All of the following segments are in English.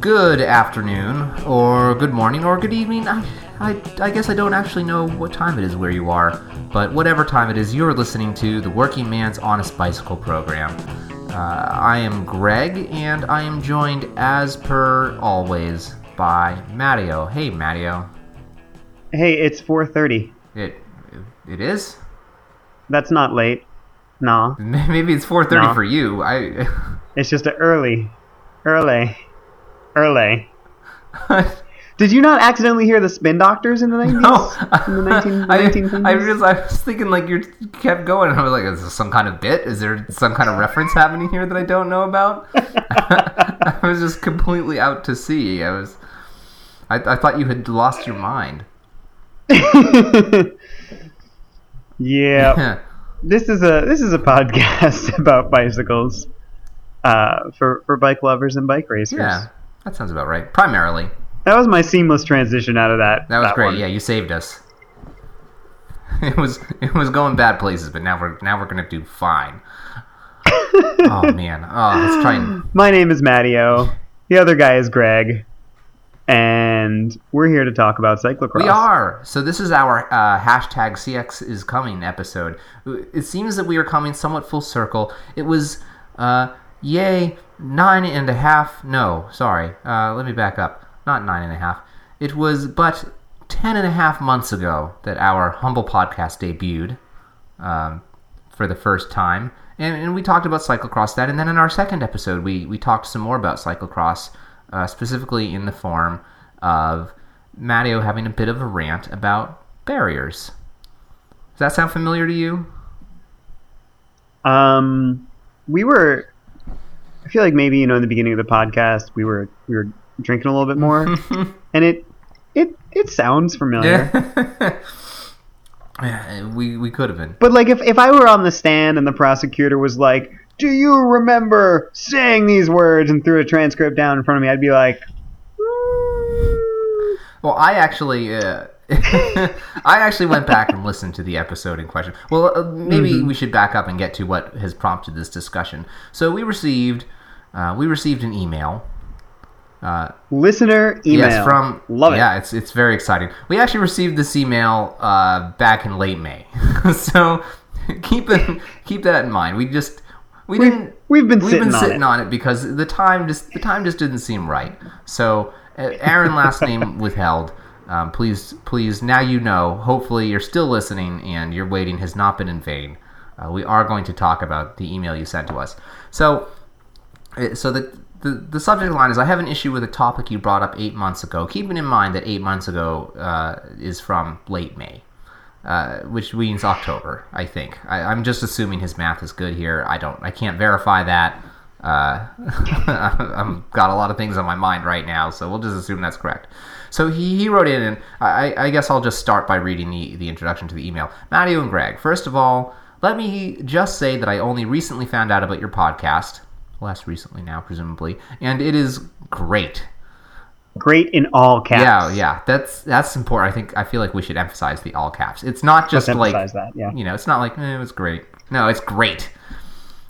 good afternoon, or good morning, or good evening. I, I, I guess I don't actually know what time it is where you are, but whatever time it is, you're listening to the Working Man's Honest Bicycle program. Uh, I am Greg, and I am joined, as per always, by Matteo. Hey, Matteo. Hey, it's 4:30. It, it is. That's not late. Nah, Maybe it's 4:30 No. for you. I. it's just early, early, Did you not accidentally hear the Spin Doctors in the 90s? No, in the 19, I, 1930s? I, realized, I was thinking like you kept going, and I was like, "Is this some kind of bit? Is there some kind of reference happening here that I don't know about?" I was just completely out to sea. I was, I, I thought you had lost your mind. yeah. This is a this is a podcast about bicycles, uh, for for bike lovers and bike racers. yeah, that sounds about right. Primarily, That was my seamless transition out of that. that was great. one. Yeah, you saved us. It was it was going bad places, but now we're now we're gonna do fine. oh man. Oh, let's try and My name is Matteo. The other guy is Greg, and we're here to talk about cyclocross. We are. So this is our uh, hashtag CX is coming episode. It seems that we are coming somewhat full circle. It was, uh, yay, nine and a half. No, sorry. Uh, let me back up. Not nine and a half. It was but ten and a half months ago that our humble podcast debuted um, for the first time. And, and we talked about cyclocross that. And then in our second episode, we, we talked some more about cyclocross, uh, specifically in the form of Matteo having a bit of a rant about barriers. Does that sound familiar to you? Um, we were. I feel like maybe you know in the beginning of the podcast we were we were drinking a little bit more, and it it it sounds familiar. Yeah, we, we could have been. But like if if I were on the stand and the prosecutor was like, "Do you remember saying these words?" and threw a transcript down in front of me, I'd be like, "Mm." Well, I actually, uh, I actually went back and listened to the episode in question. Well, uh, maybe we should back up and get to what has prompted this discussion. So we received, uh, we received an email. Uh, "Listener email." Yes, from love it. Yeah, it's it's very exciting. We actually received this email uh, back in late May, so keep it keep that in mind. We just we We've- didn't we've been we've sitting been on sitting it. on it because the time just the time just didn't seem right. So uh, Aaron last name withheld. Um, please please now you know. Hopefully you're still listening and your waiting has not been in vain. Uh, we are going to talk about the email you sent to us. So so the, the the subject line is I have an issue with a topic you brought up eight months ago. Keeping in mind that eight months ago uh, is from late May, uh, which means October. I think I, I'm just assuming his math is good here. I don't. I can't verify that. Uh, I've got a lot of things on my mind right now, so we'll just assume that's correct. So he, he wrote in, and I, I guess I'll just start by reading the, the introduction to the email. Matteo and Greg, first of all, let me just say that I only recently found out about your podcast, less recently now, presumably, and it is great. Great in all caps. Yeah, yeah, that's that's important. I think I feel like we should emphasize the all caps. It's not just Let's like that. Yeah. you know, it's not like eh, it was great. No, it's great.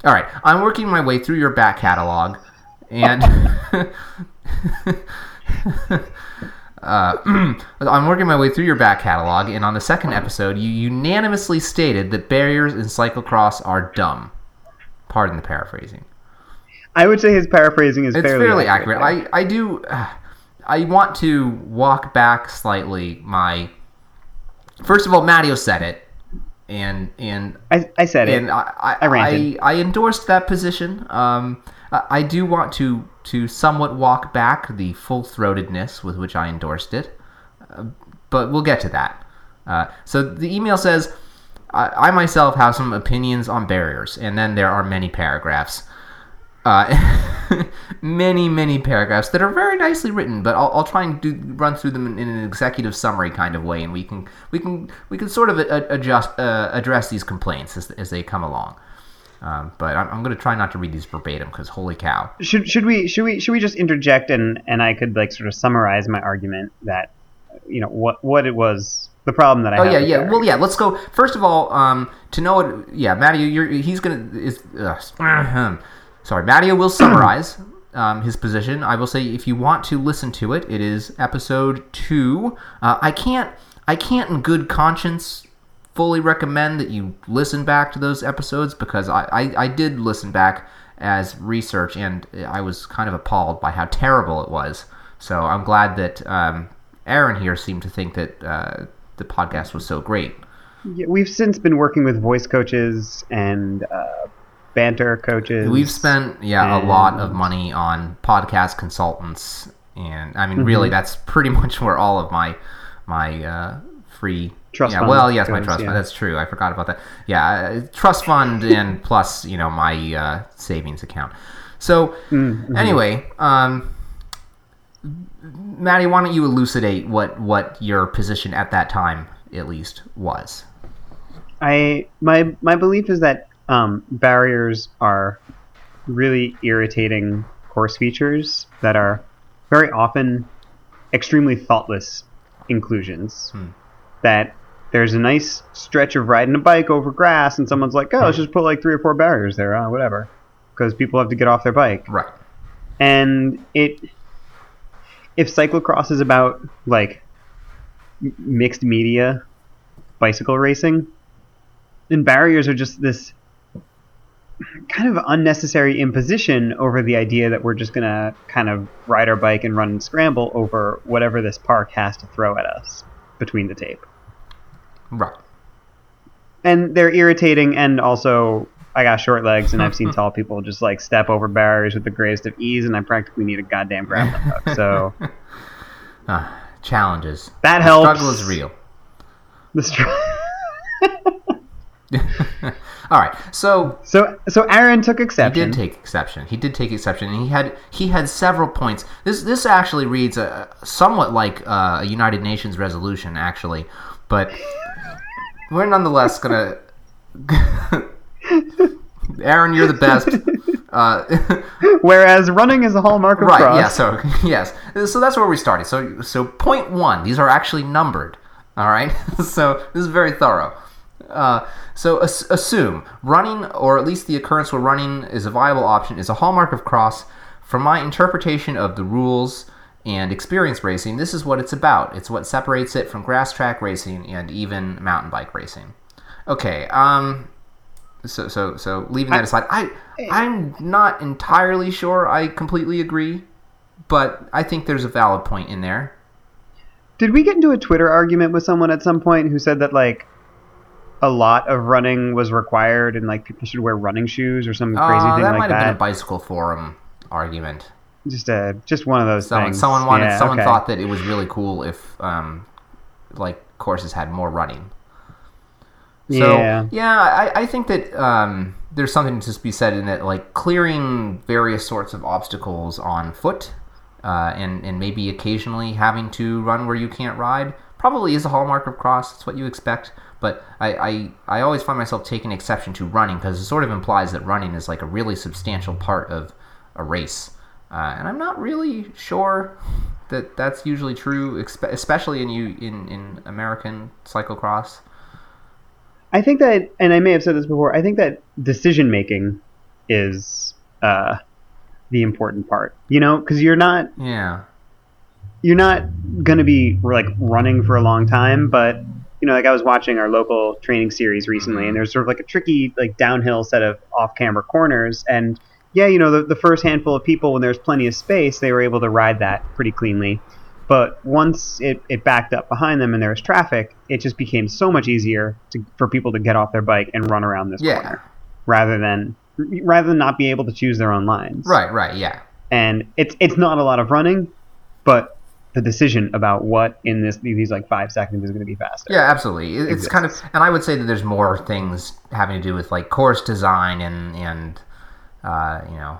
All right, I'm working my way through your back catalog, and uh, I'm working my way through your back catalog, and on the second episode, you unanimously stated that barriers in cyclocross are dumb. Pardon the paraphrasing. I would say his paraphrasing is It's fairly, fairly, accurate. I, I do. I want to walk back slightly. My first of all, Matteo said it, and and I, I said it. and I I, I. I, I endorsed that position. Um, I, I do want to to somewhat walk back the full throatedness with which I endorsed it, uh, but we'll get to that. Uh, so the email says, I, I myself have some opinions on barriers, and then there are many paragraphs. Uh, many, many paragraphs that are very nicely written, but I'll, I'll try and do, run through them in, in an executive summary kind of way, and we can we can we can sort of a, adjust uh, address these complaints as, as they come along. Um, but I'm, I'm going to try not to read these verbatim because holy cow! should should we should we should we just interject and and I could like sort of summarize my argument that you know what what it was the problem that I had. Oh yeah, yeah. Barry. Well, yeah. Let's go. First of all, um, to know what, yeah, Matty, you're he's gonna is. Uh, sorry, Matty will summarize um, his position. I will say, if you want to listen to it, it is episode two. Uh, I can't, I can't, in good conscience, fully recommend that you listen back to those episodes because I, I, I did listen back as research and I was kind of appalled by how terrible it was. So I'm glad that um, Aaron here seemed to think that uh, the podcast was so great. Yeah, we've since been working with voice coaches and uh, banter coaches. We've spent yeah a lot of money on podcast consultants, and I mean Mm-hmm. really that's pretty much where all of my my uh, free Trust yeah fund well yes my trust yeah. fund that's true I forgot about that yeah uh, trust fund and plus you know my uh, savings account. So Mm-hmm. anyway, um, Maddie, why don't you elucidate what what your position at that time at least was? I my my belief is that um, barriers are really irritating course features that are very often extremely thoughtless inclusions. Hmm. That there's a nice stretch of riding a bike over grass, and someone's like, "Oh, let's just put like three or four barriers there, uh, whatever," because people have to get off their bike. Right. and it if cyclocross is about like mixed media bicycle racing then barriers are just this kind of unnecessary imposition over the idea that we're just gonna kind of ride our bike and run and scramble over whatever this park has to throw at us between the tape Right. and they're irritating and also I got short legs and I've seen tall people just like step over barriers with the greatest of ease and I practically need a goddamn grappling hook. So Ah, challenges. that The helps. struggle is real. The str- All right. So so so Aaron took exception. he did take exception. He did take exception, and he had he had several points. This this actually reads uh somewhat like uh, a United Nations resolution, actually, but we're nonetheless gonna. Aaron, you're the best. Uh, Whereas running is a hallmark of right? cross. Yeah. So yes. So that's where we started. So so point one. These are actually numbered. All right. so this is very thorough. Uh, so as- assume running, or at least the occurrence where running is a viable option, is a hallmark of cross. From my interpretation of the rules and experience racing, this is what it's about. It's what separates it from grass track racing and even mountain bike racing. Okay. Um. So so so leaving that aside, I I'm not entirely sure I completely agree, but I think there's a valid point in there. Did we get into a Twitter argument with someone at some point who said that like a lot of running was required and like people should wear running shoes or some crazy Uh, thing that like might have been a bicycle forum argument. Just a just one of those Someone, things. someone wanted. Yeah, someone okay. thought that it was really cool if, um, like courses had more running. So Yeah. yeah, I, I think that um, there's something to be said in that, like clearing various sorts of obstacles on foot, uh, and and maybe occasionally having to run where you can't ride, probably is a hallmark of cross. It's what you expect. But I, I, I always find myself taking exception to running because it sort of implies that running is like a really substantial part of a race, uh, and I'm not really sure that that's usually true, especially in you in, in American cyclocross. I think that, and I may have said this before. I think that decision making is uh, the important part. You know, because you're not Yeah. you're not going to be like running for a long time, but you know, like I was watching our local training series recently, and mm-hmm. there's sort of like a tricky like downhill set of off-camber corners, and yeah, you know, the, the first handful of people when there's plenty of space, they were able to ride that pretty cleanly. But once it, it backed up behind them and there was traffic, it just became so much easier to, for people to get off their bike and run around this Yeah. corner rather than rather than not be able to choose their own lines Right, right, yeah. and it's it's not a lot of running, but the decision about what in this these like five seconds is going to be faster. Yeah, absolutely. It- It's kind of, and I would say that there's more things having to do with like course design and and uh, you know,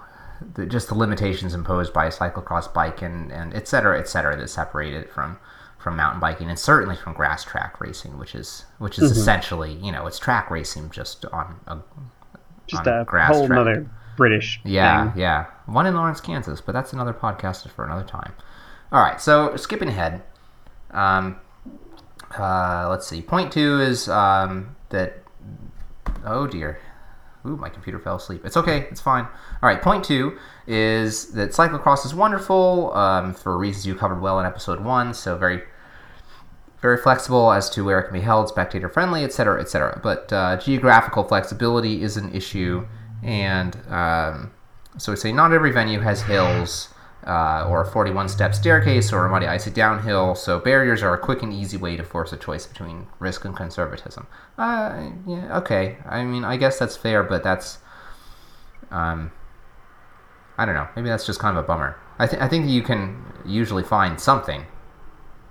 the, just the limitations imposed by a cyclocross bike and and et cetera, et cetera, that separate it from from mountain biking and certainly from grass track racing, which is which is Mm-hmm. essentially you know it's track racing just on a just on a grass whole track. other British Yeah, thing. yeah. One in Lawrence, Kansas, but that's another podcast for another time. All right, so skipping ahead. Um, uh, let's see. Point two is um, that. Oh dear. Ooh, my computer fell asleep. It's okay. It's fine. All right. Point two is that cyclocross is wonderful um, for reasons you covered well in episode one. So very, very flexible as to where it can be held, spectator friendly, etc., etc. But uh, geographical flexibility is an issue, and um, so we say not every venue has hills. Uh, or a 41 step staircase or a muddy icy downhill. So barriers are a quick and easy way to force a choice between risk and conservatism. Uh, yeah, okay. I mean, I guess that's fair, but that's, um, I don't know. Maybe that's just kind of a bummer. I, th- I think you can usually find something,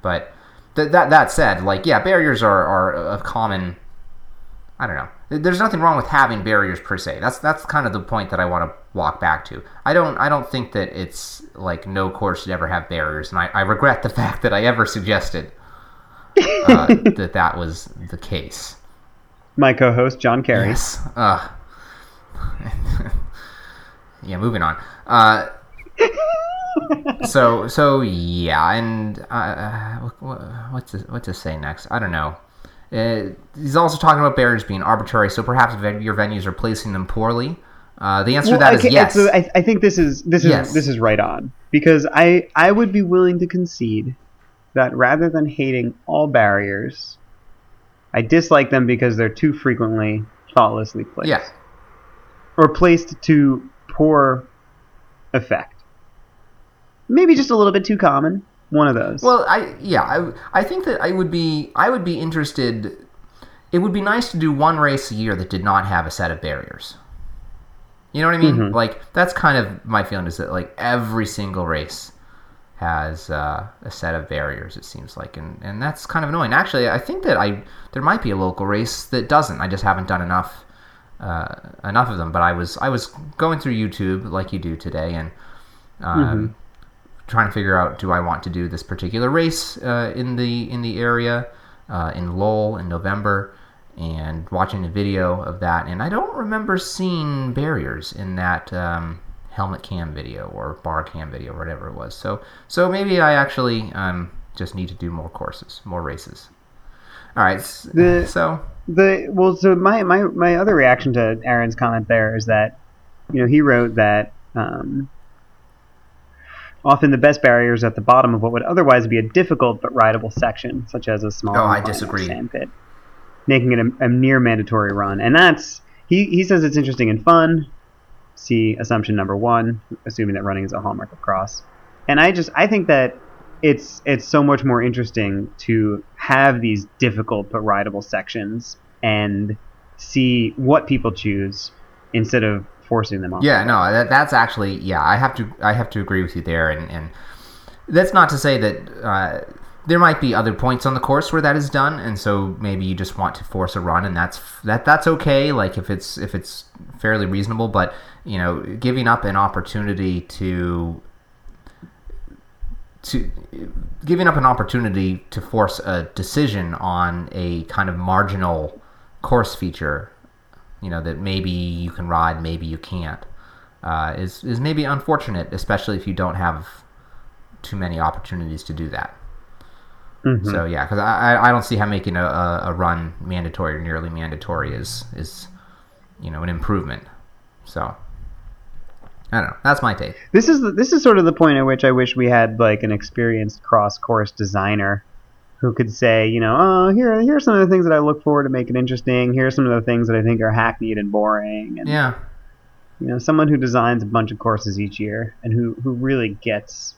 but th- that that said, like yeah, barriers are are a common. I don't know. There's nothing wrong with having barriers per se. That's that's kind of the point that I want to walk back to. I don't I don't think that it's like no course should ever have barriers, and I, I regret the fact that I ever suggested uh, that that was the case. My co-host John Kerry. Yes. Uh, yeah. Moving on. Uh, so so yeah, and uh, what, what to what to say next? I don't know. Uh, he's also talking about barriers being arbitrary, so perhaps your venues are placing them poorly. Uh, the answer Well, to that is yes. so I, I think this is this is Yes. this is right on because I I would be willing to concede that rather than hating all barriers, I dislike them because they're too frequently thoughtlessly placed. Yeah. Or placed to poor effect. Maybe just a little bit too common. One of those. Well, I yeah, I, I think that I would be I would be interested. It would be nice to do one race a year that did not have a set of barriers. You know what I mean? Mhm. Like that's kind of my feeling is that like every single race has uh, a set of barriers. It seems like, and and that's kind of annoying. Actually, I think that I there might be a local race that doesn't. I just haven't done enough uh, enough of them. But I was I was going through YouTube like you do today, and um, trying to figure out do I want to do this particular race uh, in the in the area uh, in Lowell in November, and watching a video of that, and I don't remember seeing barriers in that um, helmet cam video or bar cam video or whatever it was. So so maybe I actually um, just need to do more courses, more races. All right, The- so the well so my, my my other reaction to aaron's comment there is that you know he wrote that um, often the best barriers at the bottom of what would otherwise be a difficult but rideable section such as a small Oh, I disagree. sand pit making it a, a near mandatory run. And that's he, he says it's interesting and fun. See assumption number one assuming that running is a hallmark of cross. And i just i think that it's it's so much more interesting to have these difficult but rideable sections and see what people choose instead of forcing them on. Yeah, no, that, that's actually yeah. I have to I have to agree with you there, and and that's not to say that uh, there might be other points on the course where that is done, and so maybe you just want to force a run, and that's that that's okay. Like if it's if it's fairly reasonable, but you know, giving up an opportunity to to giving up an opportunity to force a decision on a kind of marginal course feature you know that maybe you can ride, maybe you can't, uh, is is maybe unfortunate, especially if you don't have too many opportunities to do that. Mhm. So yeah, because I, I- don't see how making a, a, a run mandatory or nearly mandatory is is you know an improvement. So I don't know. That's my take. This is the, this is sort of the point at which I wish we had like an experienced cross course designer who could say, you know, oh, here here are some of the things that I look for to make it interesting. Here are some of the things that I think are hackneyed and boring. And Yeah, you know, someone who designs a bunch of courses each year and who who really gets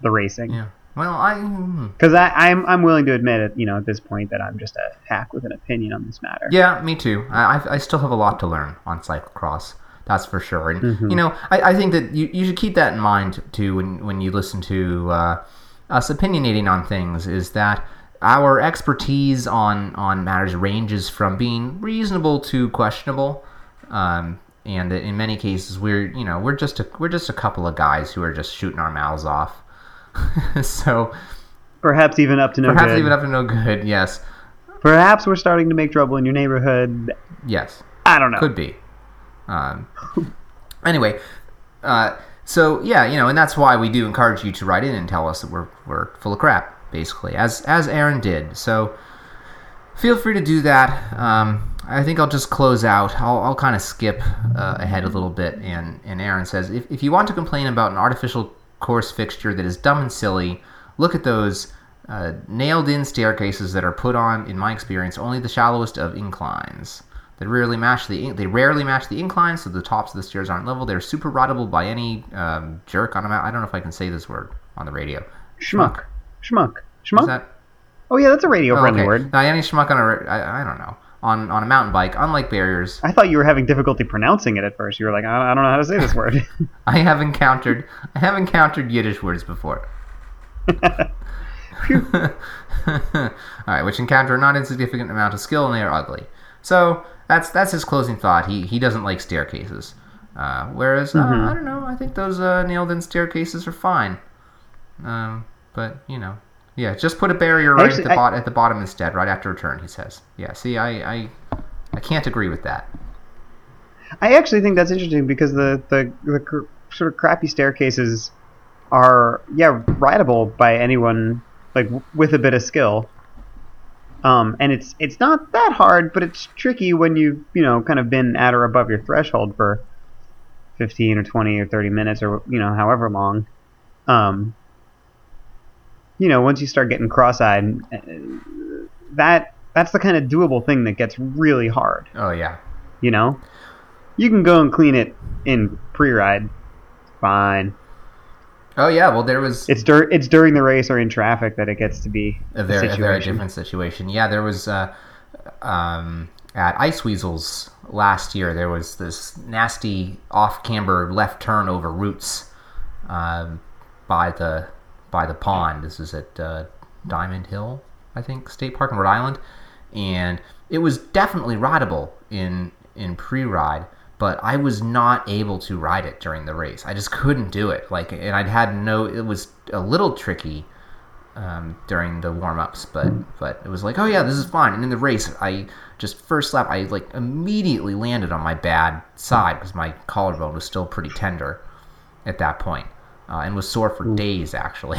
the racing. yeah. Well, I hmm. Because I'm I'm willing to admit it, you know, at this point that I'm just a hack with an opinion on this matter. Yeah, me too. I, I- I still have a lot to learn on cyclocross. That's for sure. And Mhm. you know, I, I think that you, you should keep that in mind too when when you listen to uh, us opinionating on things. Is that our expertise on on matters ranges from being reasonable to questionable, um, and in many cases we're you know we're just a we're just a couple of guys who are just shooting our mouths off. so Perhaps even up to no perhaps good. even up to no good. Yes, Perhaps we're starting to make trouble in your neighborhood. yes. I don't know. Could be. Um, anyway, uh, so yeah, you know, and that's why we do encourage you to write in and tell us that we're we're full of crap, basically, as as Aaron did. So feel free to do that. Um, I think I'll just close out. I'll, I'll kind of skip uh, ahead a little bit. And, and Aaron says, if, if you want to complain about an artificial course fixture that is dumb and silly, look at those uh, nailed in staircases that are put on, in my experience, only the shallowest of inclines. They rarely match the they rarely match the inclines, so the tops of the stairs aren't level. They're super rideable by any um, jerk on a mount. I don't know if I can say this word on the radio. Schmuck. Schmuck. Is Schmuck. that Oh yeah, that's a radio oh, friendly okay. word. Now, any schmuck on a I, I don't know on on a mountain bike, unlike barriers, I thought you were having difficulty pronouncing it at first. You were like, I, I don't know how to say this word. I have encountered I have encountered Yiddish words before. All right, which encounter a not insignificant amount of skill and they are ugly. So that's that's his closing thought. He he doesn't like staircases. Uh, whereas uh, I don't know, I think those uh, nailed-in staircases are fine. Um, but you know, yeah, just put a barrier right Actually, at the I- at the bottom instead, right after return. He says, "Yeah, see, I I, I can't agree with that." I actually think that's interesting because the the, the cr- sort of crappy staircases are yeah rideable by anyone like w- with a bit of skill. Um, and it's it's not that hard, but it's tricky when you've you know kind of been at or above your threshold for fifteen or twenty or thirty minutes or you know however long. Um, you know, once you start getting cross-eyed, uh, that that's the kind of doable thing that gets really hard. Oh yeah, you know? You can go and clean it in pre-ride. Fine oh yeah. Well, there was it's dur- it's during the race or in traffic that it gets to be a very, a very different situation. Yeah, there was uh, um, at Ice Weasels last year. There was this nasty off camber left turn over roots um, by the by the pond. This is at uh, Diamond Hill, I think, State Park in Rhode Island, and it was definitely rideable in in pre-ride. But I was not able to ride it during the race. I just couldn't do it. Like, and I'd had no. It was a little tricky um, during the warm ups, but but it was like, oh yeah, this is fine. And in the race, I just first lap, I like immediately landed on my bad side because my collarbone was still pretty tender at that point, uh, and was sore for days actually.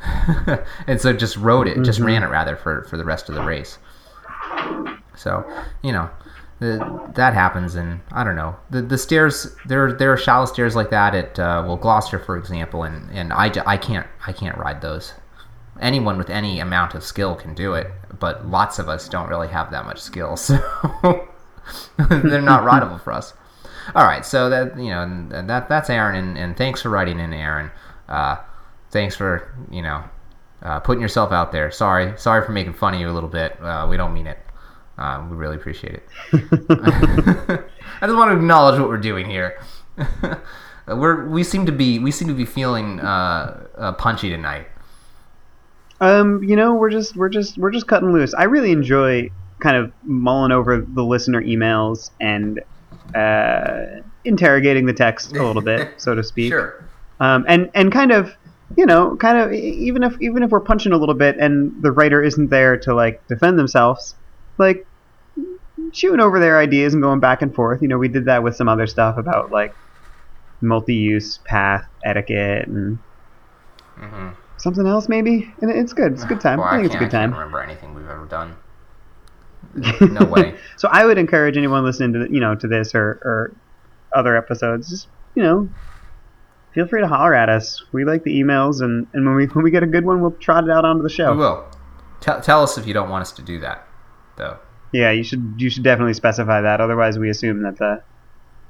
and so just rode it, just ran it rather for for the rest of the race. So you know. The, that happens, and I don't know. The the stairs there there are shallow stairs like that at uh, well Gloucester, for example, and, and I, I can't I can't ride those anyone with any amount of skill can do it, but lots of us don't really have that much skill, so they're not rideable for us. All right, so that you know that that's Aaron, and, and thanks for writing in, Aaron. Uh, thanks for you know uh, putting yourself out there. Sorry, sorry for making fun of you a little bit. Uh, we don't mean it. Um, we really appreciate it. I just want to acknowledge what we're doing here. we're we seem to be we seem to be feeling uh, uh, punchy tonight. um you know we're just we're just we're just cutting loose i really enjoy kind of mulling over the listener emails and uh, interrogating the text a little bit so to speak Sure. um, and and kind of you know kind of even if even if we're punching a little bit and the writer isn't there to like defend themselves like chewing over their ideas and going back and forth you know we did that with some other stuff about like multi-use path etiquette and Mm-hmm. something else maybe and it's good it's a good time Well, i think it's a good I can't time remember anything we've ever done. No way. so i would encourage anyone listening to the, you know to this or or other episodes just you know feel free to holler at us we like the emails and and when we when we get a good one we'll trot it out onto the show We will. Tell, tell us if you don't want us to do that, though. Yeah, you should you should definitely specify that. Otherwise, we assume that the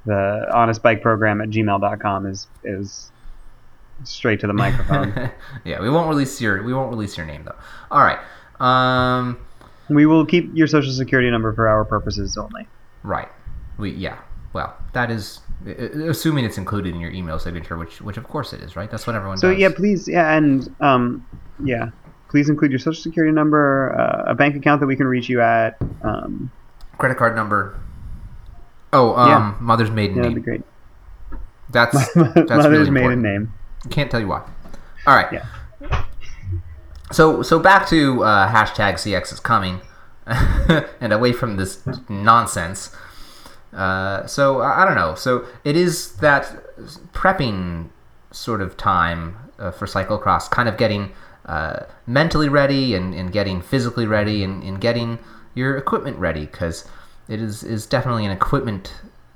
the honest bike program at gmail.com is is straight to the microphone. yeah, we won't release your we won't release your name though. All right. Um. we will keep your social security number for our purposes only. Right. We yeah. Well, that is assuming it's included in your email signature, which which of course it is, right? That's what everyone So does. yeah, please yeah, and um yeah, please include your social security number, uh, a bank account that we can reach you at. Um, Credit card number. Oh, um, Yeah. mother's maiden yeah, that'd be name. great. That's that's Mother's really maiden name. Can't tell you why. All right. Yeah. So so back to uh, hashtag CX is coming, and away from this nonsense. Uh, so I I don't know. So it is that prepping sort of time uh, for cyclocross, kind of getting uh, mentally ready and, and getting physically ready and, and getting your equipment ready because it is is definitely an equipment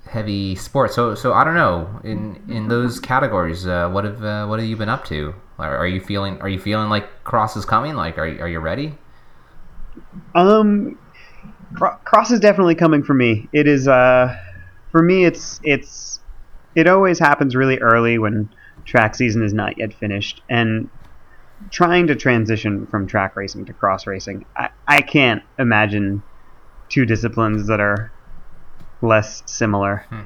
heavy sport. So so I don't know in in those categories. Uh, what have uh, what have you been up to? Are, are you feeling Are you feeling like cross is coming? Like are are you ready? Um, cross is definitely coming for me. It is. Uh, for me, it's it's it always happens really early when track season is not yet finished, and trying to transition from track racing to cross racing, I, I can't imagine two disciplines that are less similar Hmm.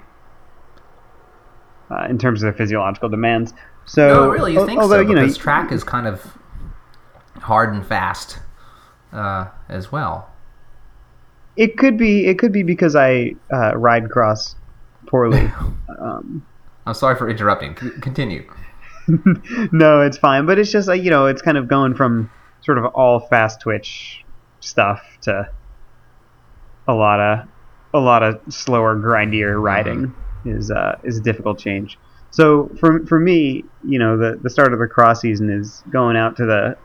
uh, in terms of their physiological demands. So, no, really, you think although so? you know, Because track is kind of hard and fast uh, as well. it could be it could be because I uh, ride cross poorly. um, I'm sorry for interrupting. C- continue. no, it's fine. But it's just like you know, it's kind of going from sort of all fast twitch stuff to a lot of a lot of slower, grindier riding is uh, is a difficult change. So for for me, you know, the the start of the cross season is going out to the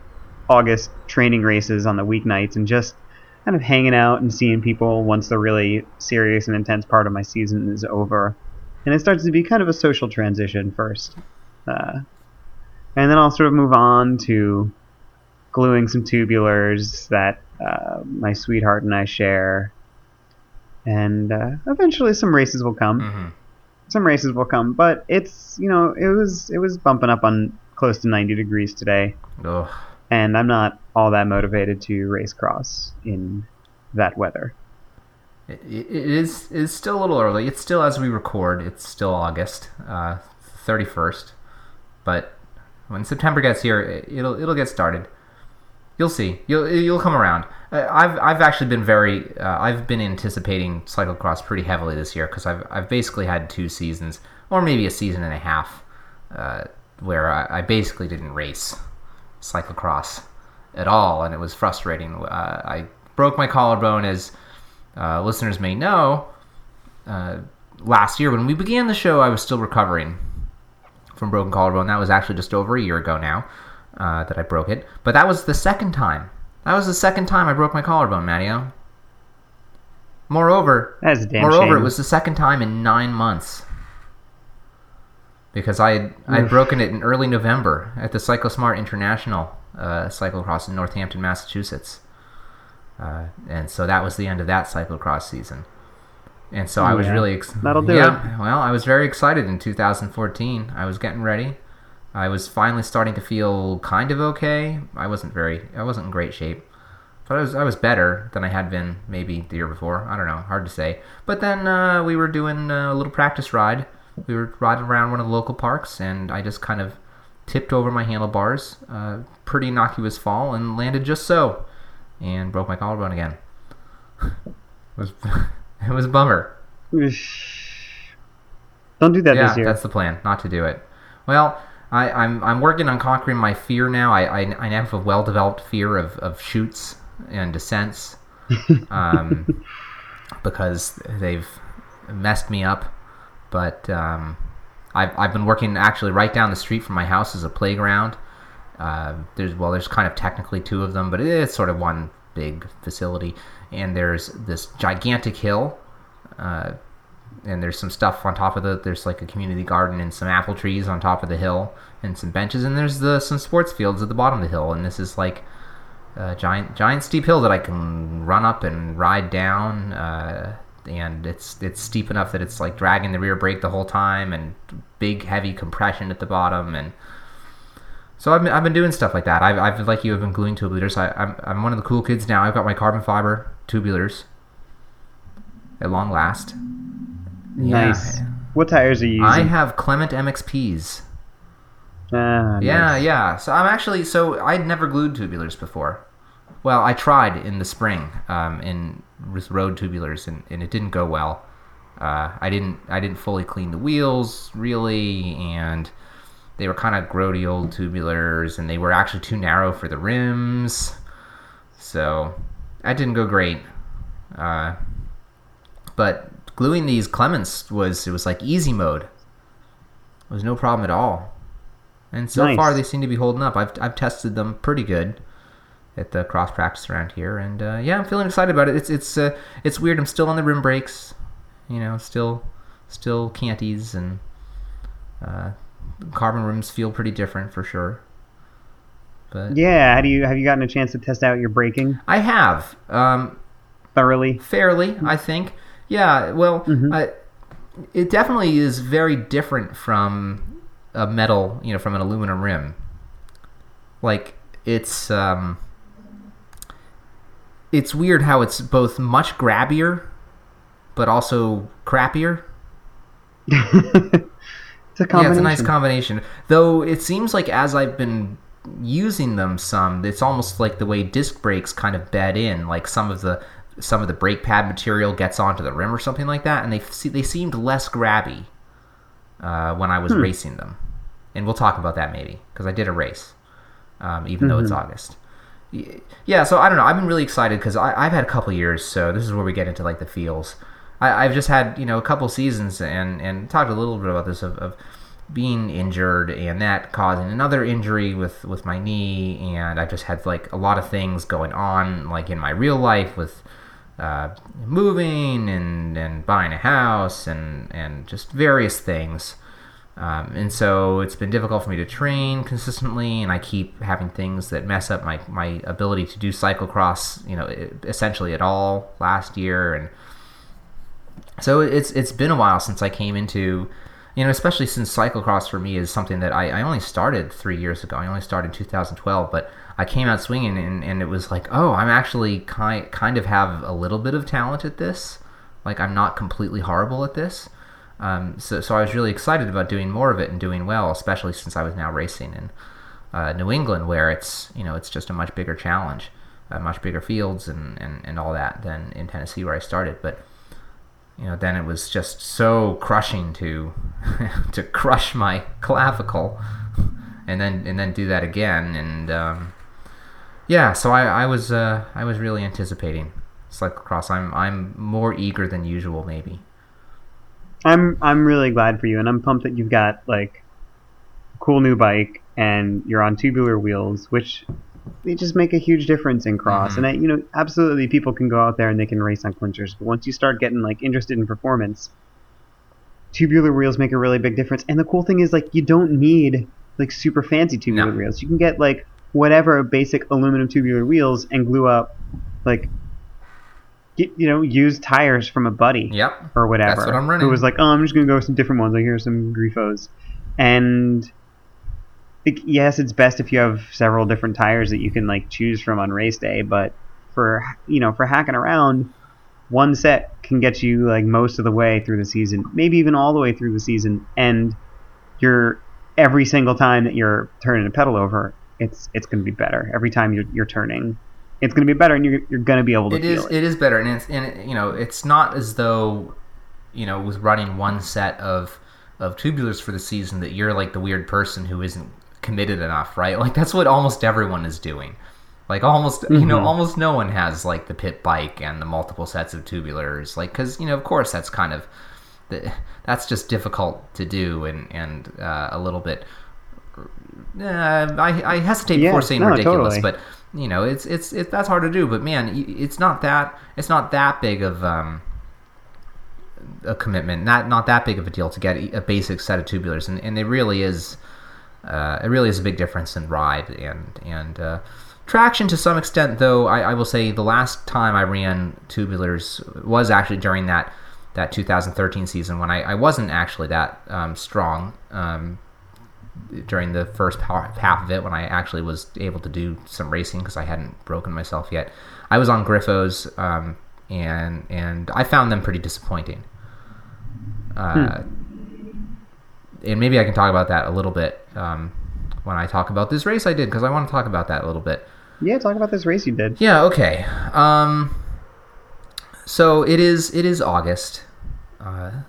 August training races on the weeknights and just kind of hanging out and seeing people once the really serious and intense part of my season is over. And it starts to be kind of a social transition first. Uh, and then I'll sort of move on to gluing some tubulars that uh, my sweetheart and I share. And uh, eventually some races will come. hmm Some races will come, but it's you know it was it was bumping up on close to 90 degrees today, Ugh. and I'm not all that motivated to race cross in that weather. It, it is it's still a little early. It's still as we record. It's still August thirty first, but when September gets here, it- it'll it'll get started. You'll see. You'll you'll come around. I've I've actually been very uh, I've been anticipating cyclocross pretty heavily this year because I've I've basically had two seasons or maybe a season and a half uh, where I, I basically didn't race cyclocross at all, and it was frustrating. Uh, I broke my collarbone, as uh, listeners may know. Uh, last year, when we began the show, I was still recovering from broken collarbone. That was actually just over a year ago now uh, that I broke it. But that was the second time. That was the second time I broke my collarbone, Matteo. Moreover, That's damn Moreover, shame. it was the second time in nine months because I had I had broken it in early November at the Cyclosmart International uh, cyclocross in Northampton, Massachusetts, uh, and so that was the end of that cyclocross season. And so I was Yeah, really ex- that'll do yeah, Well, I was very excited in 2014. I was getting ready. I was finally starting to feel kind of okay. I wasn't very I wasn't in great shape. But I was I was better than I had been maybe the year before. I don't know, hard to say. But then uh, we were doing a little practice ride. We were riding around one of the local parks, and I just kind of tipped over my handlebars, uh, pretty innocuous fall, and landed just so, and broke my collarbone again. was it was a bummer. Don't do that yeah, this year. that's the plan, not to do it. Well, I, I'm I'm working on conquering my fear now. I I, I have a well developed fear of, of chutes and descents, um, because they've messed me up. But um, I've I've been working actually right down the street from my house is a playground. Uh, there's well, there's kind of technically two of them, but it's sort of one big facility. And there's this gigantic hill. Uh, and there's some stuff on top of the there's like a community garden and some apple trees on top of the hill and some benches and there's the some sports fields at the bottom of the hill and this is like a giant giant steep hill that I can run up and ride down uh, and it's it's steep enough that it's like dragging the rear brake the whole time and big heavy compression at the bottom and so I've been, I've been doing stuff like that. I've, I've like you have been gluing tubulars. I, I'm, I'm one of the cool kids now. I've got my carbon fiber tubulars at long last. nice. Yeah. What tires are you using? I have Clement MXPs. Ah, Yeah, nice. yeah. So I'm actually so I'd never glued tubulars before. Well, I tried in the spring um, in with road tubulars, and, and it didn't go well. Uh, I didn't I didn't fully clean the wheels really, and they were kind of grody old tubulars, and they were actually too narrow for the rims. So that didn't go great. Uh, but gluing these Clements was it was like easy mode. It was no problem at all. And so Nice. far they seem to be holding up. I've I've tested them pretty good. at the cross practice around here, and uh, yeah, I'm feeling excited about it. It's it's uh, it's weird. I'm still on the rim brakes, you know, still still canties and uh, carbon rims feel pretty different for sure. But Yeah, how do you have you gotten a chance to test out your braking I have um, thoroughly? fairly, I think. Yeah, well, I, it definitely is very different from a metal, you know, from an aluminum rim. Like it's um, it's weird how it's both much grabbier, but also crappier. It's a combination. Yeah, it's a nice combination. Though it seems like as I've been using them some, it's almost like the way disc brakes kind of bed in, like some of the some of the brake pad material gets onto the rim or something like that, and they they seemed less grabby uh, when I was racing them. And we'll talk about that maybe because I did a race, um, even though it's August. Yeah, so I don't know. I've been really excited because I've had a couple years, so this is where we get into like the feels. I, I've just had you know a couple seasons and and talked a little bit about this of, of being injured and that causing another injury with with my knee, and I just had like a lot of things going on like in my real life with uh, moving and and buying a house and and just various things. Um, and so it's been difficult for me to train consistently, and I keep having things that mess up my, my ability to do cyclocross, you know, essentially at all last year. And so it's it's been a while since I came into, you know, especially since cyclocross for me is something that I, I only started three years ago. I only started in 2012, but I came out swinging, and, and it was like, oh, I'm actually kind kind of have a little bit of talent at this. Like I'm not completely horrible at this. Um, so, so I was really excited about doing more of it and doing well, especially since I was now racing in uh, New England, where it's you know it's just a much bigger challenge, uh, much bigger fields and, and, and all that than in Tennessee where I started. But you know, then it was just so crushing to to crush my clavicle, and then and then do that again, and um, yeah, so I, I was uh, I was really anticipating cyclocross. I'm I'm more eager than usual, maybe. I'm I'm really glad for you, and I'm pumped that you've got like a cool new bike and you're on tubular wheels, which they just make a huge difference in cross. Mhm. And I, you know, absolutely, people can go out there and they can race on clinchers, but once you start getting like interested in performance, tubular wheels make a really big difference. And the cool thing is, like, you don't need like super fancy tubular No. wheels. You can get like whatever basic aluminum tubular wheels and glue up like. Get, you know, use tires from a buddy Yep. or whatever. That's what I'm running. Who was like, oh, I'm just gonna go with some different ones. Like here's some Grifos, and like, yes, it's best if you have several different tires that you can like choose from on race day. But for you know, for hacking around, one set can get you like most of the way through the season, maybe even all the way through the season, and you're every single time that you're turning a pedal over, it's it's gonna be better. Every time you're you're turning. It's going to be better, and you're, you're going to be able to It is it. it is better, and it's and it, you know it's not as though you know with running one set of of tubulars for the season that you're like the weird person who isn't committed enough, right? Like that's what almost everyone is doing. Like almost you know Mhm. almost no one has like the pit bike and the multiple sets of tubulars, like because you know of course that's kind of the, that's just difficult to do and and uh, a little bit. Uh, I, I hesitate Yeah, before saying no, ridiculous, totally. but you know it's it's it, that's hard to do. But man, it's not that it's not that big of um, a commitment, not not that big of a deal to get a basic set of tubulars, and, and it really is uh, it really is a big difference in ride and and uh, traction to some extent. Though I, I will say the last time I ran tubulars was actually during that that 2013 season when I, I wasn't actually that um, strong um, during the first half of it when I actually was able to do some racing because I hadn't broken myself yet. I was on Grifos um, and and I found them pretty disappointing. Uh, And maybe I can talk about that a little bit um, when I talk about this race I did because I want to talk about that a little bit. Yeah, talk about this race you did. Yeah. Okay. Um, so it is. It is August. Uh,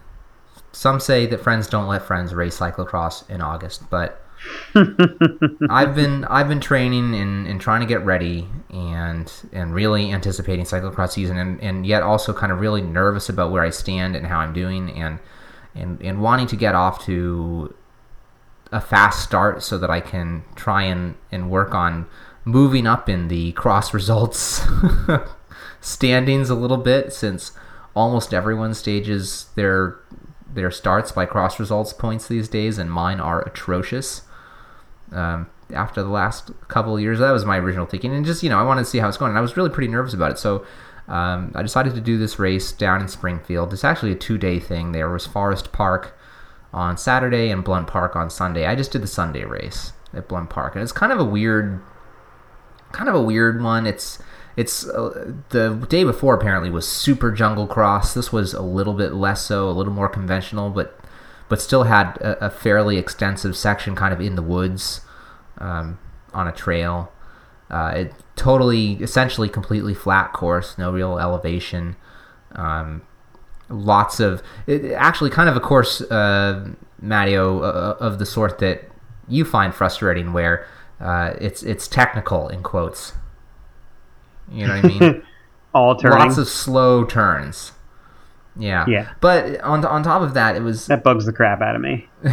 some say that friends don't let friends race cyclocross in August, but I've been I've been training and, and trying to get ready and and really anticipating cyclocross season and, and yet also kind of really nervous about where I stand and how I'm doing and and and wanting to get off to a fast start so that I can try and, and work on moving up in the cross results standings a little bit since almost everyone stages their their starts by cross results points these days, and mine are atrocious. Um, after the last couple of years, that was my original thinking, and just you know, I wanted to see how it's going, and I was really pretty nervous about it. So um, I decided to do this race down in Springfield. It's actually a two-day thing. There was Forest Park on Saturday and Blunt Park on Sunday. I just did the Sunday race at Blunt Park, and it's kind of a weird, kind of a weird one. It's it's uh, the day before apparently was super jungle cross. This was a little bit less so, a little more conventional, but but still had a, a fairly extensive section kind of in the woods um, on a trail. Uh, it totally, essentially, completely flat course, no real elevation. Um, lots of it, actually kind of a course, uh, Mattio, uh, of the sort that you find frustrating, where uh, it's it's technical in quotes. You know what I mean? All turning. Lots of slow turns. Yeah. Yeah. But on on top of that, it was that bugs the crap out of me.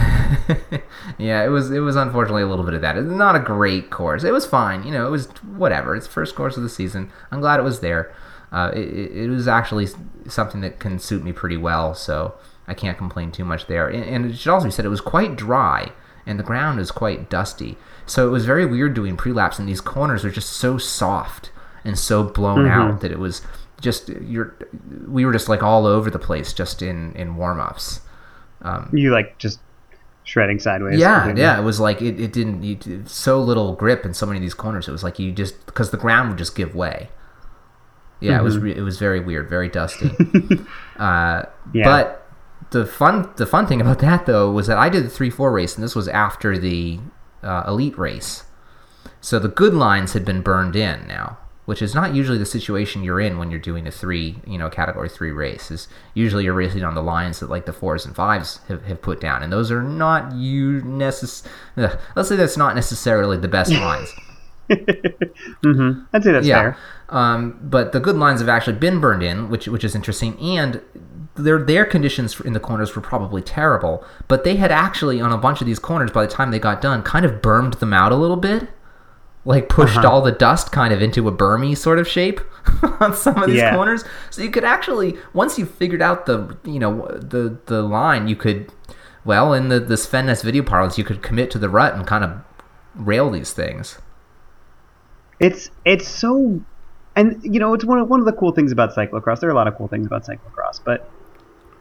yeah, it was it was unfortunately a little bit of that. It's not a great course. It was fine, you know. It was whatever. It's first course of the season. I'm glad it was there. Uh, it, it was actually something that can suit me pretty well, so I can't complain too much there. And, and it should also be said it was quite dry, and the ground is quite dusty. So it was very weird doing pre-laps, and these corners are just so soft and so blown Mhm. out that it was just you're we were just like all over the place just in in warm-ups. Um, You like just shredding sideways. yeah, yeah. It was like it, it didn't you, so little grip in so many of these corners. It was like you just because the ground would just give way. Yeah, it was re- it was very weird, very dusty. uh, Yeah. But the fun the fun thing about that though was that I did the three four race, and this was after the uh, elite race. So the good lines had been burned in now, which is not usually the situation you're in when you're doing a three, you know, category three race. Is usually you're racing on the lines that like the fours and fives have, have put down, and those are not you necess- ugh, Let's say that's not necessarily the best lines. hmm I'd say that's yeah. fair. Um, but the good lines have actually been burned in, which which is interesting, and their their conditions in the corners were probably terrible. But they had actually on a bunch of these corners by the time they got done, kind of bermed them out a little bit, like pushed Uh-huh. all the dust kind of into a Burmese sort of shape on some of these Yeah. corners. So you could actually once you figured out the you know the the line, you could well in the the Sven video parlance, you could commit to the rut and kind of rail these things. It's it's so, and you know, it's one of one of the cool things about cyclocross. There are a lot of cool things about cyclocross, but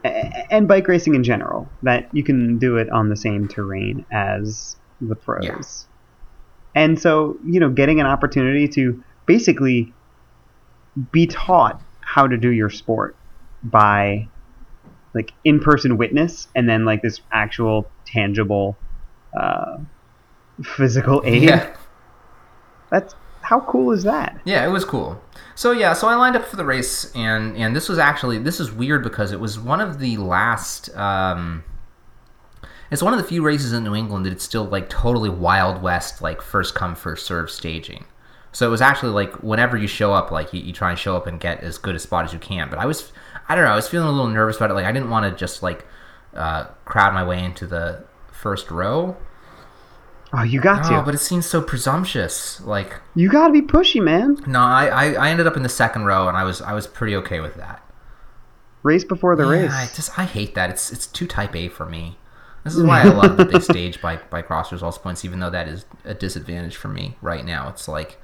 and bike racing in general that you can do it on the same terrain as the pros. Yeah. And so, you know, getting an opportunity to basically be taught how to do your sport by like in-person witness and then like this actual tangible uh, physical aid. Yeah. That's how cool is that? Yeah, it was cool. So yeah, so I lined up for the race, and and this was actually this is weird because it was one of the last. Um, it's one of the few races in New England that it's still like totally Wild West, like first come first serve staging. So it was actually like whenever you show up, like you, you try and show up and get as good a spot as you can. But I was, I don't know, I was feeling a little nervous about it. Like I didn't want to just like uh, crowd my way into the first row. Oh, you got Oh, to. but it seems so presumptuous. Like you got to be pushy, man. no, I, I, I ended up in the second row, and I was I was pretty okay with that. Race before the yeah, race. I just I hate that. It's it's too type A for me. This is why I love that they stage by by cross results points, even though that is a disadvantage for me right now. It's like,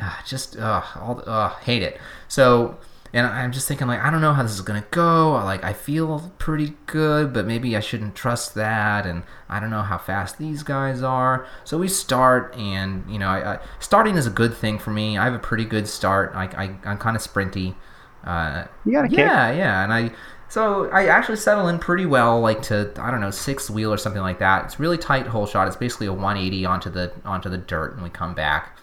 ah, just uh, all uh, hate it. So, and I'm just thinking like I don't know how this is gonna go. Like I feel pretty good, but maybe I shouldn't trust that, and I don't know how fast these guys are. So we start, and you know, I, I, starting is a good thing for me. I have a pretty good start. I, I I'm kind of sprinty. Uh, You got a kick. yeah, yeah, and I so I actually settle in pretty well, like to I don't know sixth wheel or something like that. It's really tight hole shot. It's basically a 180 onto the onto the dirt, and we come back.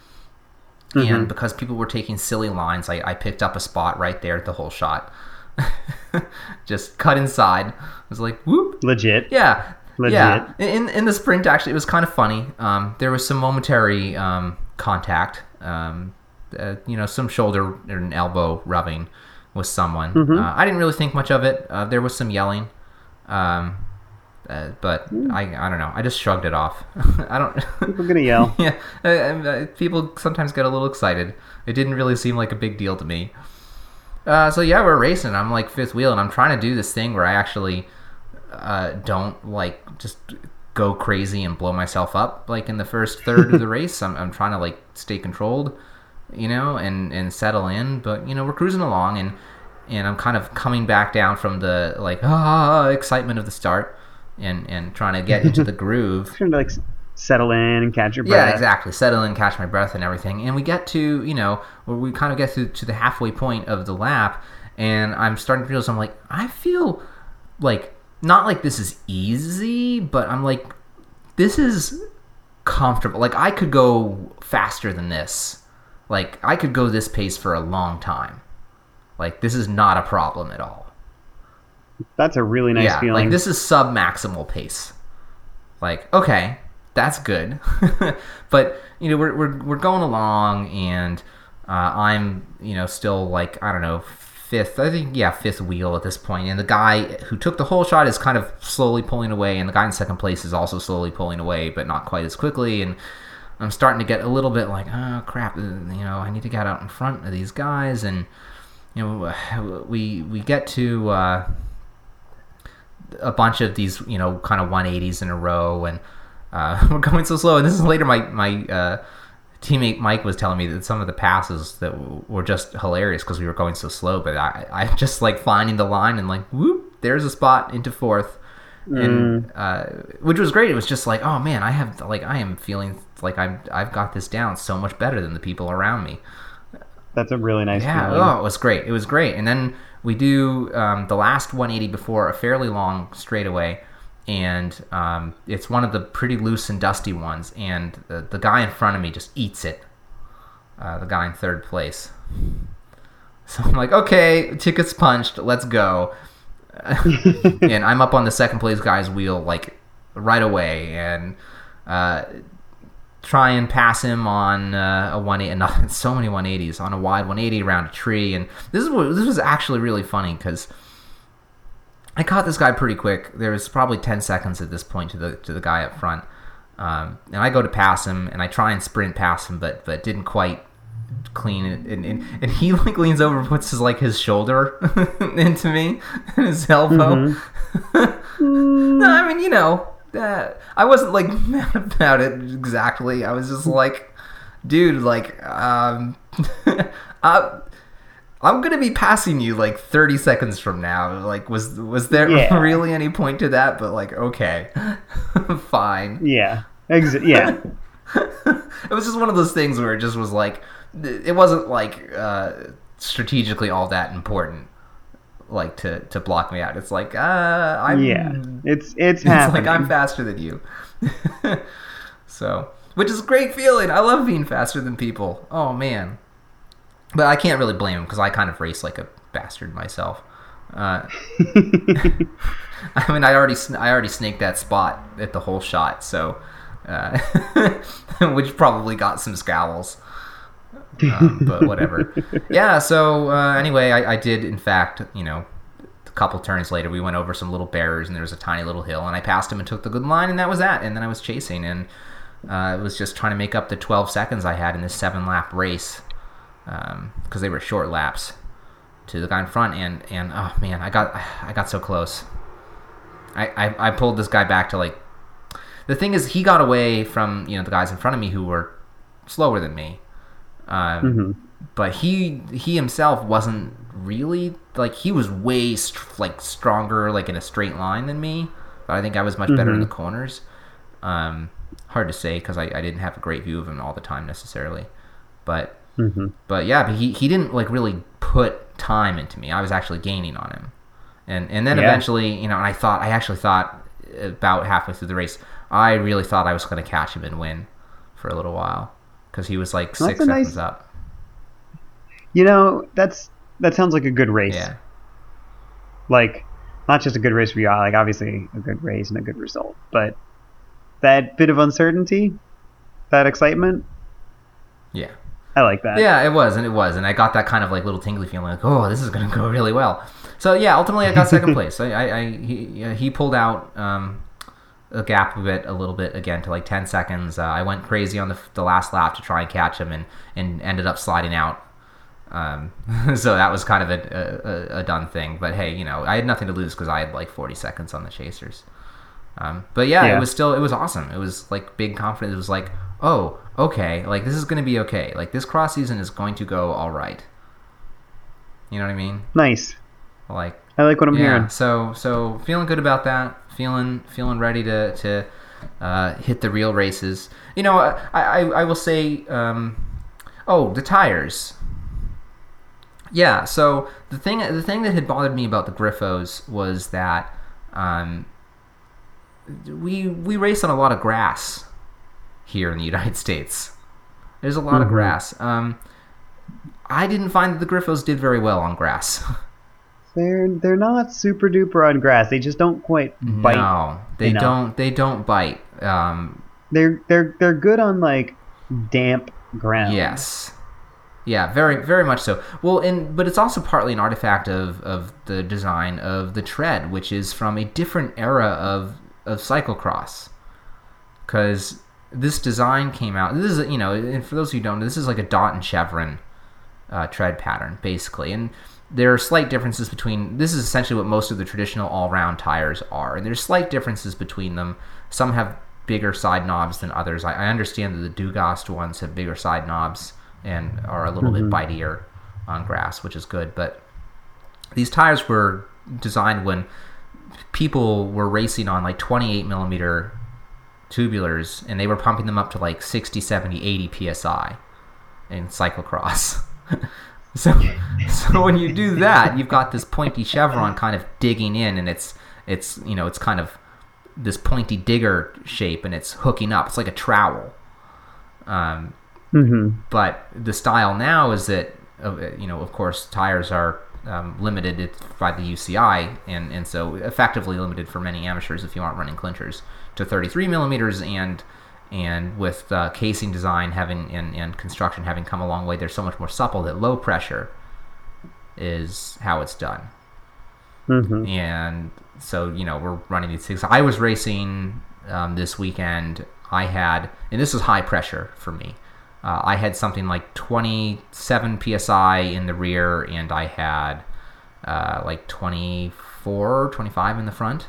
Mm-hmm. And because people were taking silly lines, I, I picked up a spot right there at the hole shot. Just cut inside. I was like, whoop, Legit. yeah, Legit. yeah. In in the sprint, actually, it was kind of funny. Um, there was some momentary um, contact. Um, uh, you know, some shoulder and elbow rubbing with someone. Mm-hmm. Uh, I didn't really think much of it. Uh, there was some yelling. Um, Uh, but I, I don't know. I just shrugged it off. I don't. People gonna yell. yeah, uh, uh, people sometimes get a little excited. It didn't really seem like a big deal to me. Uh, so yeah, we're racing. I'm like fifth wheel, and I'm trying to do this thing where I actually uh, don't like just go crazy and blow myself up like in the first third of the race. I'm, I'm trying to like stay controlled, you know, and and settle in. But you know, we're cruising along, and and I'm kind of coming back down from the like ah excitement of the start, and and trying to get into the groove. Trying to like settle in and catch your breath. Yeah, exactly. Settle in, catch my breath, and everything. And we get to you know where we kind of get to to the halfway point of the lap, and I'm starting to feel. So I'm like, I feel like not like this is easy, but I'm like, this is comfortable. Like I could go faster than this. Like I could go this pace for a long time. Like this is not a problem at all. That's a really nice yeah, feeling. like this is sub maximal pace. Like okay, that's good. but you know we're we're we're going along, and uh, I'm you know still like I don't know fifth. I think yeah fifth wheel at this point, and the guy who took the hole shot is kind of slowly pulling away, and the guy in second place is also slowly pulling away, but not quite as quickly, and. I'm starting to get a little bit like, oh crap, you know, I need to get out in front of these guys, and you know, we we get to uh, a bunch of these, you know, kind of 180s in a row, and uh, we're going so slow. And this is later. My my uh, teammate Mike was telling me that some of the passes that w- were just hilarious because we were going so slow. But I I just like finding the line and like whoop, there's a spot into fourth. And uh, which was great. It was just like, oh man, I have like I am feeling like I'm I've got this down so much better than the people around me. That's a really nice Yeah, feeling. oh, it was great. It was great. And then we do um, the last 180 before a fairly long straightaway, and um, it's one of the pretty loose and dusty ones. And the, the guy in front of me just eats it. Uh, the guy in third place. So I'm like, okay, tickets punched. Let's go. and I'm up on the second place guy's wheel like right away, and uh, try and pass him on uh, a 180 not so many 180s on a wide 180 around a tree. And this is what this was actually really funny because I caught this guy pretty quick. There was probably 10 seconds at this point to the to the guy up front. Um, and I go to pass him and I try and sprint past him but but didn't quite clean it. And, and, and he like leans over and puts his like his shoulder into me and his elbow. No I mean you know uh, I wasn't like mad about it exactly. I was just like, dude, like, um, I, I'm gonna be passing you like 30 seconds from now. Like, was was there Yeah. really any point to that? But like, okay, fine. Yeah. Ex- yeah. it was just one of those things where it just was like, it wasn't like uh, strategically all that important. Like to, to block me out. It's like uh, I'm Yeah. It's it's It's happening. like I'm faster than you. so, which is a great feeling. I love being faster than people. Oh man. But I can't really blame him because I kind of race like a bastard myself. Uh, I mean, I already I already snaked that spot at the hole shot, so uh, which probably got some scowls. Um, but whatever. Yeah. So uh, anyway, I, I did in fact, you know, a couple turns later, we went over some little barriers, and there was a tiny little hill, and I passed him and took the good line, and that was that. And then I was chasing, and uh, it was just trying to make up the 12 seconds I had in this seven lap race because they were short laps to the guy in front, and and oh man, I got I got so close. I, I, I pulled this guy back to like the thing is he got away from you know the guys in front of me who were slower than me um, Mhm. but he he himself wasn't really like he was way st- like stronger like in a straight line than me. But i think i was much better in the corners. Um, hard to say because I, I didn't have a great view of him all the time necessarily. But hmm but yeah, but he, he didn't like really put time into me. I was actually gaining on him, and and then Yeah. eventually, you know, and I thought I actually thought about halfway through the race, I really thought I was going to catch him and win for a little while because he was like six a nice- seconds up. You know, that's that sounds like a good race. Yeah, Like not just a good race for you, like obviously a good race and a good result, but that bit of uncertainty, that excitement, yeah, I like that. yeah. It was, and it was, and I got that kind of like little tingly feeling, like, oh, this is going to go really well. So yeah, ultimately I got second place. I, I, I he, he pulled out um, the gap of it a little bit again to like 10 seconds. Uh, I went crazy on the, the last lap to try and catch him and, and ended up sliding out. Um, so that was kind of a, a, a, done thing. But hey, you know, I had nothing to lose because I had like 40 seconds on the chasers. Um, but yeah, yeah, it was still, it was awesome. It was like big confidence. It was like, oh, okay, like this is going to be okay. Like this cross season is going to go all right. You know what I mean? Nice. Like I like what I'm yeah, hearing. So so feeling good about that. Feeling feeling ready to to uh, hit the real races. You know, I I, I will say. Um, oh, the tires. Yeah. So the thing the thing that had bothered me about the Grifos was that um, we we race on a lot of grass here in the United States. There's a lot mm-hmm. of grass. Um, I didn't find that the Grifos did very well on grass. They're they're not super duper on grass. They just don't quite bite. No, they enough. don't. They don't bite. Um, they're they're they're good on like damp ground. Yes. Yeah, very very much so. Well, and but it's also partly an artifact of of the design of the tread, which is from a different era of of cyclocross. Because this design came out. This is you know, and for those of you who don't know, this is like a dot and chevron uh, tread pattern basically, and there are slight differences between this is essentially what most of the traditional all-round tires are and there's slight differences between them. Some have bigger side knobs than others. I, I understand that the dugast ones have bigger side knobs and are a little mm-hmm. bit bitier on grass which is good but these tires were designed when people were racing on like 28 millimeter tubulars and they were pumping them up to like 60 70 80 psi in cyclocross So, so when you do that, you've got this pointy chevron kind of digging in, and it's it's you know it's kind of this pointy digger shape, and it's hooking up. It's like a trowel. Um, mm-hmm. But the style now is that uh, you know, of course, tires are um, limited by the UCI, and and so effectively limited for many amateurs if you aren't running clinchers to 33 millimeters and and with uh, casing design having and, and construction having come a long way, they're so much more supple that low pressure is how it's done. Mm-hmm. And so you know we're running these things. I was racing um, this weekend. I had, and this was high pressure for me. Uh, I had something like 27 psi in the rear, and I had uh, like 24, 25 in the front.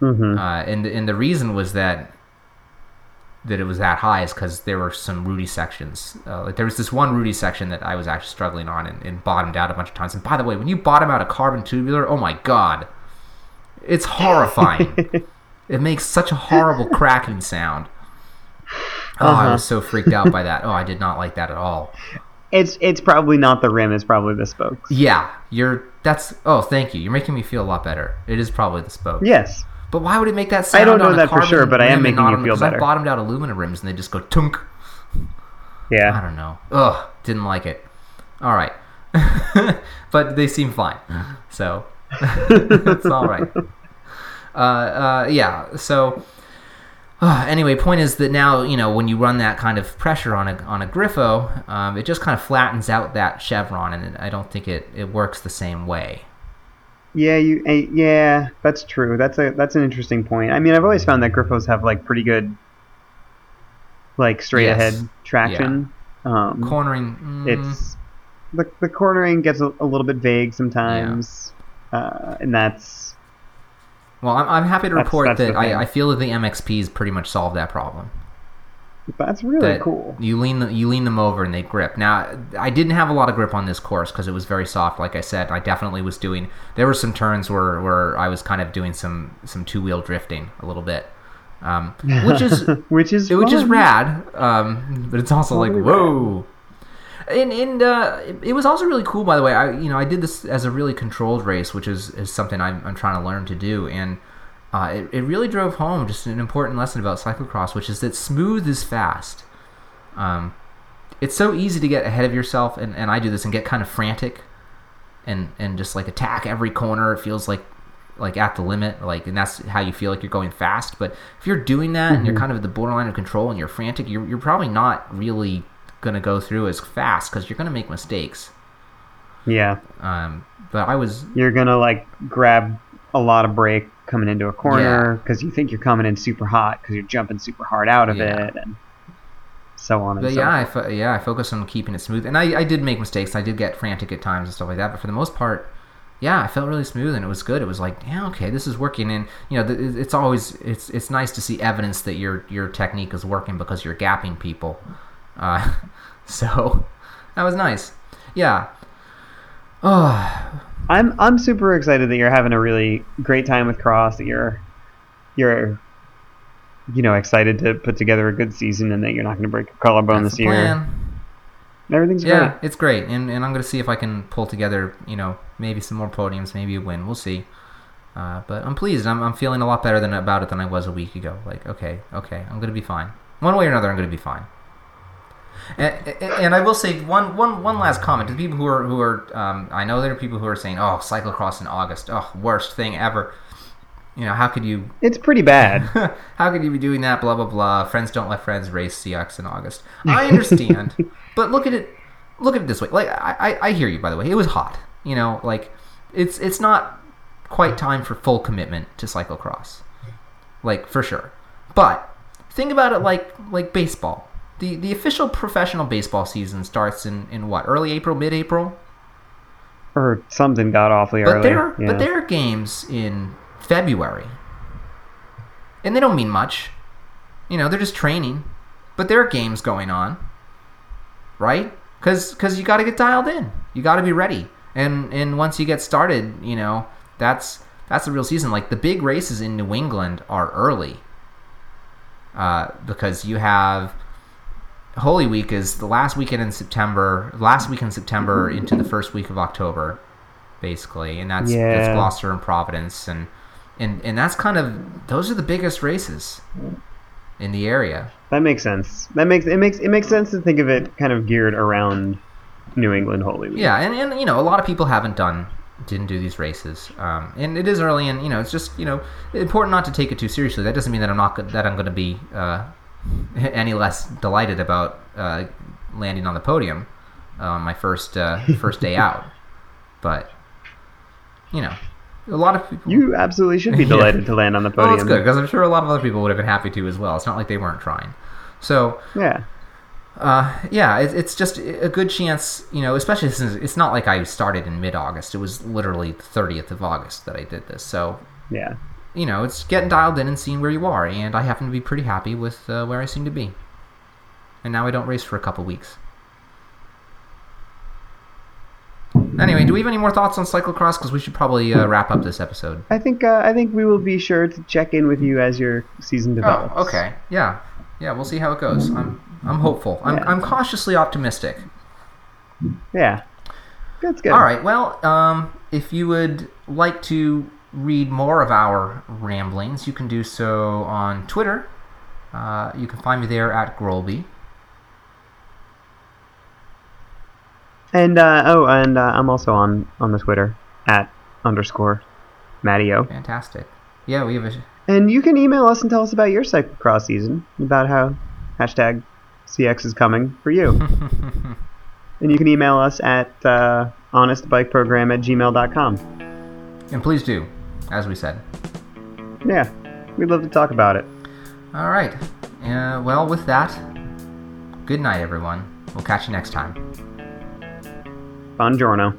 Mm-hmm. Uh, and and the reason was that that it was that high is because there were some rutty sections. Uh, like there was this one rutty section that I was actually struggling on and, and, bottomed out a bunch of times. And by the way, when you bottom out a carbon tubular, oh my god, it's horrifying. it makes such a horrible cracking sound. Oh, uh-huh. I was so freaked out by that. Oh, I did not like that at all. It's it's probably not the rim. It's probably the spokes. Yeah, you're. That's. Oh, thank you. You're making me feel a lot better. It is probably the spokes. Yes. But why would it make that sound? I don't know that for sure, but I am making you feel better. I bottomed out aluminum rims and they just go tunk. Yeah. I don't know. Ugh, didn't like it. All right, but they seem fine, so it's all right. Uh, uh, yeah. So uh, anyway, point is that now you know when you run that kind of pressure on a on a Grifo, um, it just kind of flattens out that chevron, and I don't think it it works the same way. Yeah, you. Uh, yeah, that's true. That's a that's an interesting point. I mean, I've always found that Grifos have like pretty good, like straight yes. ahead traction. Yeah. Um, cornering. Mm. It's the the cornering gets a, a little bit vague sometimes, yeah. uh, and that's. Well, I'm, I'm happy to report that's, that's that I, I feel that the MXPs pretty much solved that problem. That's really that cool. You lean the, you lean them over and they grip. Now, I didn't have a lot of grip on this course because it was very soft. Like I said, I definitely was doing. There were some turns where, where I was kind of doing some some two wheel drifting a little bit, um, which is which is which is rad. Um, but it's also totally like whoa. Rad. And, and uh, it was also really cool, by the way. I you know I did this as a really controlled race, which is, is something I'm, I'm trying to learn to do. And uh, it, it really drove home just an important lesson about cyclocross, which is that smooth is fast. Um, it's so easy to get ahead of yourself, and, and I do this and get kind of frantic, and and just like attack every corner. It feels like like at the limit, like, and that's how you feel like you're going fast. But if you're doing that mm-hmm. and you're mm-hmm. kind of at the borderline of control and you're frantic, you're you're probably not really gonna go through as fast because you're gonna make mistakes. Yeah. Um, but I was. You're gonna like grab a lot of brake coming into a corner because you think you're coming in super hot because you're jumping super hard out of Yeah. it and so on and But so yeah, I forth. fo- yeah, I focused on keeping it smooth, and I, I did make mistakes. I did get frantic at times and stuff like that. But for the most part, yeah, I felt really smooth, and it was good. It was like, yeah, okay, this is working. And you know, th- it's always it's it's nice to see evidence that your your technique is working because you're gapping people. Uh, so that was nice. Yeah. Oh, I'm I'm super excited that you're having a really great time with Cross. That you're you're you know excited to put together a good season and that you're not going to break your collarbone that's this year. plan. Everything's Yeah, great. it's great, and and I'm gonna see if I can pull together, you know, maybe some more podiums, maybe a win. We'll see. Uh, but I'm pleased. I'm, I'm feeling a lot better than about it than I was a week ago. Like, okay, okay, I'm gonna be fine. One way or another, I'm gonna be fine. And, and, and I will say one, one, one last comment to the people who are who are. Um, I know there are people who are saying, "Oh, cyclocross in August, oh, worst thing ever." You know, how could you It's pretty bad. how could you be doing that? Blah blah blah. Friends don't let friends race CX in August. I understand, but look at it. Look at it this way. Like I, I, I hear you. By the way, it was hot. You know, like it's it's not quite time for full commitment to cyclocross, like for sure. But think about it like like baseball. The the official professional baseball season starts in in what early April, mid April. or something got awfully But early. there, are, yeah. but there are games in February, and they don't mean much. You know, they're just training, but there are games going on, right? Because you got to get dialed in. You got to be ready, and and once you get started, you know that's that's the real season. Like the big races in New England are early, uh, because you have Holy Week is the last weekend in September, last week in September into the first week of October, basically, and that's that's Yeah. Gloucester and Providence, and and and that's kind of those are the biggest races in the area. That makes sense. That makes it makes it makes sense to think of it kind of geared around New England Holy Week. Yeah, and, and you know a lot of people haven't done didn't do these races, um, and it is early, and you know it's just you know important not to take it too seriously. That doesn't mean that I'm not that I'm going to be uh, any less delighted about uh, landing on the podium uh, on my first uh, first day out, but you know a lot of people. You absolutely should be Yeah. delighted to land on the well, podium. it's good because I'm sure a lot of other people would have been happy to as well. It's not like they weren't trying. So Yeah. uh, yeah, it, it's just a good chance, you know, especially since it's not like I started in mid August. It was literally the 30th of August that I did this. So, Yeah. You know, it's getting dialed in and seeing where you are. And I happen to be pretty happy with uh, where I seem to be. And now I don't race for a couple weeks. Anyway, do we have any more thoughts on cyclocross? Because we should probably uh, wrap up this episode. I think uh, I think we will be sure to check in with you as your season develops. Oh, okay. Yeah. Yeah, we'll see how it goes. I'm I'm hopeful. I'm, Yeah. I'm cautiously optimistic. Yeah. That's good. All right. Well, um, if you would like to read more of our ramblings, you can do so on Twitter. Uh, you can find me there at Grolby. And uh, oh, and uh, I'm also on on the Twitter at underscore Mattio. Fantastic. Yeah, we have a. And you can email us and tell us about your cyclocross season, about how hashtag CX is coming for you. and you can email us at uh, honestbikeprogram at gmail.com. and please do, as we said. Yeah, we'd love to talk about it. All right. Uh, well, with that, good night, everyone. We'll catch you next time. Buongiorno.